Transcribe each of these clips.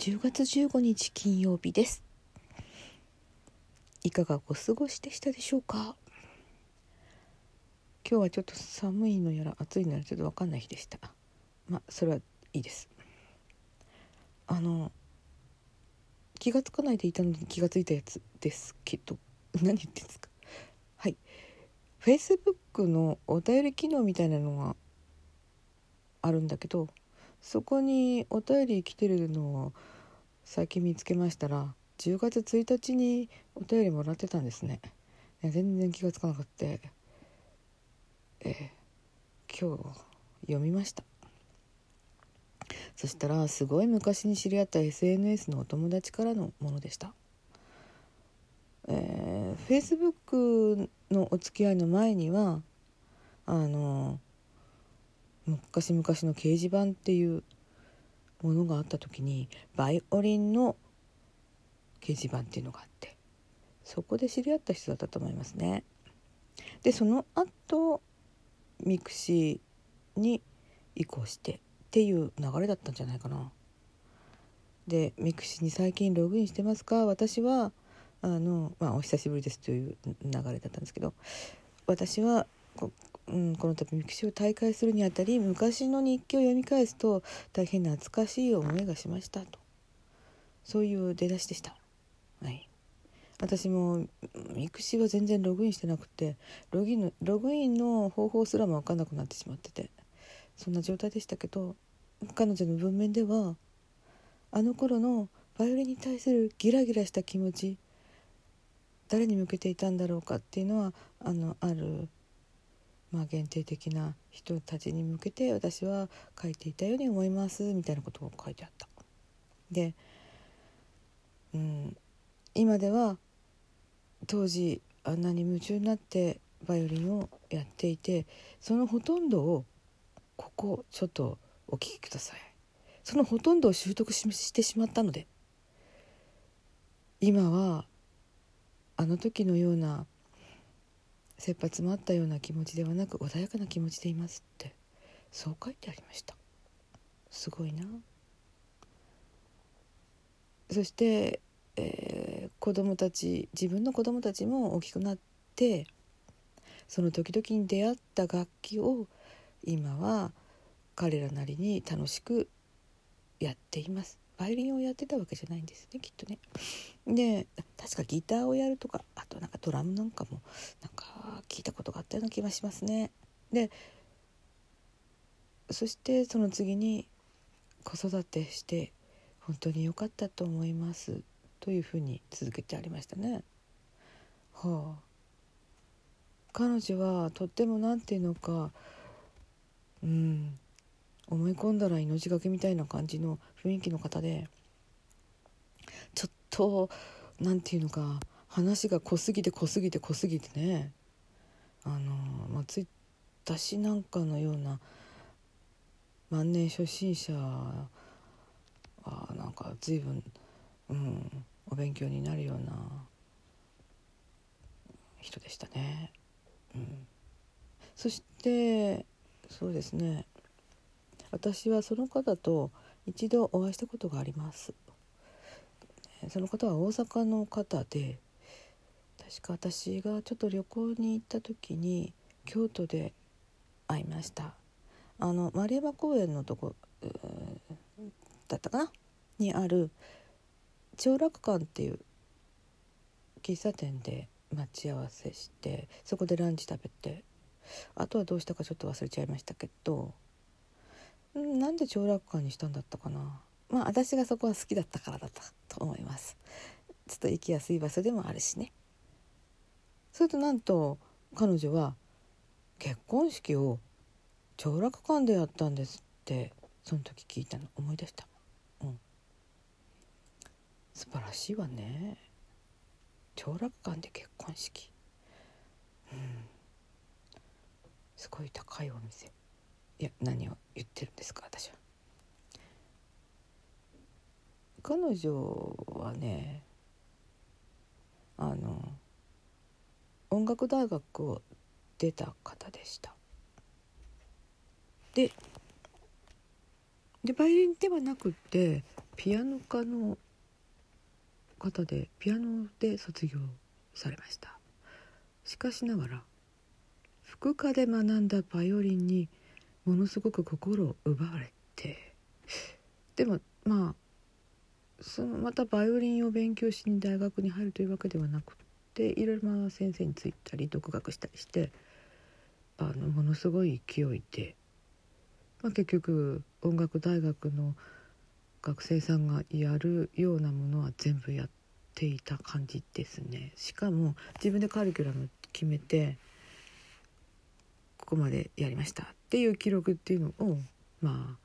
10月15日金曜日です。いかがお過ごしでしたでしょうか？今日はちょっと寒いのやら暑いのやらちょっと分かんない日でした。まあそれはいいです。あの気が付かないでいたのに気が付いたやつですけど 何言ってんですか？はい。Facebook のお便り機能みたいなのがあるんだけどそこにお便り来てるのを最近見つけましたら10月1日にお便りもらってたんですね。全然気が付かなかったえ、今日読みました。そしたらすごい昔に知り合った SNS のお友達からのものでした。えー、Facebook のお付き合いの前にはあの昔々の掲示板っていうものがあった時にバイオリンの掲示板っていうのがあってそこで知り合った人だったと思いますね。でその後 mixi に移行してっていう流れだったんじゃないかな。で mixi に最近ログインしてますか？私はあの、まあ、お久しぶりですという流れだったんですけど私はこうん、この度 mixiを退会するにあたり昔の日記を読み返すと大変懐かしい思いがしましたとそういう出だしでした。はい、私も mixiは全然ログインしてなくてログインのログインの方法すらも分かんなくなってしまっててそんな状態でしたけど彼女の文面ではあの頃のバイオリンに対するギラギラした気持ち誰に向けていたんだろうかっていうのはあのあるまあ、限定的な人たちに向けて私は書いていたように思いますみたいなことを書いてあった。で、うん、今では当時あんなに夢中になってバイオリンをやっていてそのほとんどをここちょっとお聞きくださいそのほとんどを習得してしまったので今はあの時のような切羽詰まったような気持ちではなく穏やかな気持ちでいますって。そう書いてありました。すごいな。そして、えー、子供たち自分の子供たちも大きくなってその時々に出会った楽器を今は彼らなりに楽しくやっています。バイオリンをやってたわけじゃないんですねきっとね。で確かギターをやるとかあとなんかドラムなんかもなんか聞いたことがあったような気がしますね。でそしてその次に子育てして本当に良かったと思いますというふうに続けてありましたね。はあ彼女はとっても何て言うのかうん思い込んだら命がけみたいな感じの雰囲気の方でちょっと何て言うのか話が濃すぎて濃すぎて濃すぎてね。あの、まあ、つい私なんかのような万年初心者はなんか随分、うん、お勉強になるような人でしたね。うん、そしてそうですね。私はその方と一度お会いしたことがあります。その方は大阪の方で確か私がちょっと旅行に行った時に京都で会いました。あの丸山公園のとこだったかな？にある長楽館っていう喫茶店で待ち合わせしてそこでランチ食べてあとはどうしたかちょっと忘れちゃいましたけどなんで長楽館にしたんだったかな。まあ私がそこは好きだったからだったと思います。ちょっと行きやすい場所でもあるしね。それとなんと彼女は結婚式を長楽館でやったんですってその時聞いたの。思い出した。うん。素晴らしいわね。長楽館で結婚式。うん。すごい高いお店。いや何を言ってるんですか私は。彼女はねあの音楽大学を出た方でした。ででバイオリンではなくてピアノ科の方でピアノで卒業されましたしかしながら副科で学んだバイオリンにものすごく心を奪われてでもまあそのまたバイオリンを勉強しに大学に入るというわけではなくていろいろな先生についたり独学したりしてあのものすごい勢いで、まあ、結局音楽大学の学生さんがやるようなものは全部やっていた感じですね。しかも自分でカリキュラム決めてここまでやりました。っていう記録っていうのをまあ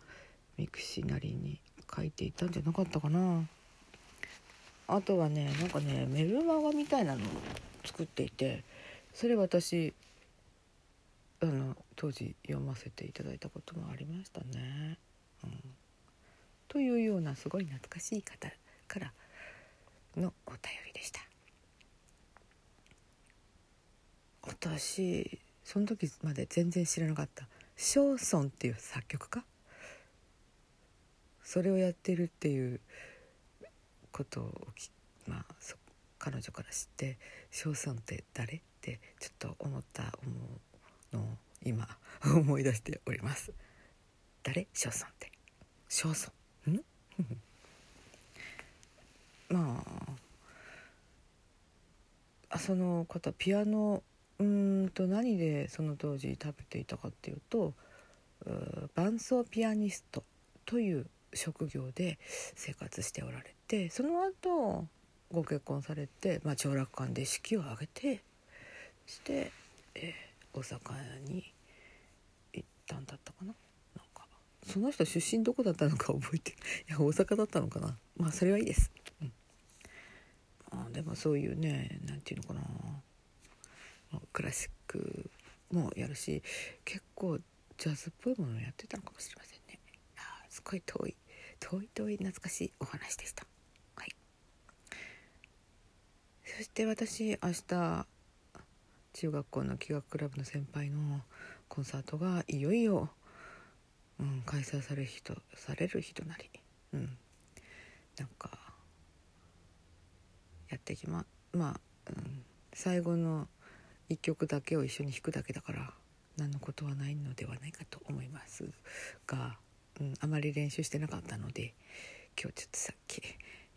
mixiなりに書いていたんじゃなかったかなあとはねなんかねメルマガみたいなのを作っていてそれ私あの当時読ませていただいたこともありましたね。うん、というようなすごい懐かしい方からのお便りでした。私その時まで全然知らなかったショーソンっていう作曲家？それをやってるっていうことをまあ彼女から知って「翔さんって誰?」ってちょっと思った思うのを今思い出しております。誰？翔さんって。翔さんん？まあその方ピアノうんと何でその当時食べていたかっていうと伴奏ピアニストという職業で生活しておられてその後ご結婚されて、まあ、長楽館で式を挙げてそして、えー、大阪に行ったんだったかな。なんかその人出身どこだったのか覚えていや大阪だったのかな。まあそれはいいです、うん、あでもそういうね何て言うのかな。クラシックもやるし結構ジャズっぽいものやってたのかもしれませんね。あすごい遠い。遠い遠い懐かしいお話でした。はい、そして私明日中学校の器楽クラブの先輩のコンサートがいよいよ、うん、開催される人される日となり、うん、なんかやってきままあ、うん、最後の1曲だけを一緒に弾くだけだから何のことはないのではないかと思いますがうん、あまり練習してなかったので今日ちょっとさっき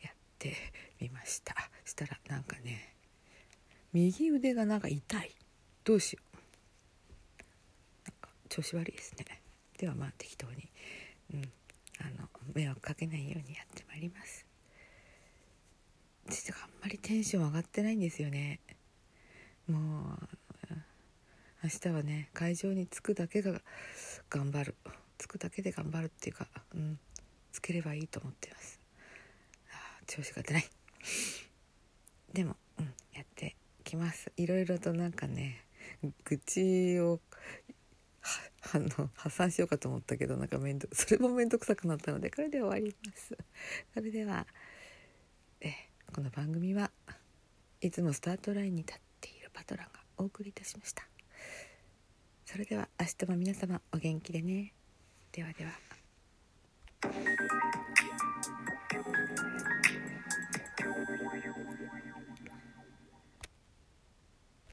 やってみました。したらなんかね右腕がなんか痛い。どうしよう。なんか調子悪いですね。ではまあ適当に、うん、あの迷惑かけないようにやってまいります。実はあんまりテンション上がってないんですよね。もう明日はね会場に着くだけが頑張るつくだけで頑張るっていうか、うん、つければいいと思ってます。あ調子が出ない。でも、うん、やってきます。いろいろとなんかね、愚痴をあの発散しようかと思ったけどなんか面倒それも面倒くさくなったのでこれで終わりますそれではえこの番組はいつもスタートラインに立ってパトランがお送りいたしました。それでは明日も皆様お元気でね。ではでは。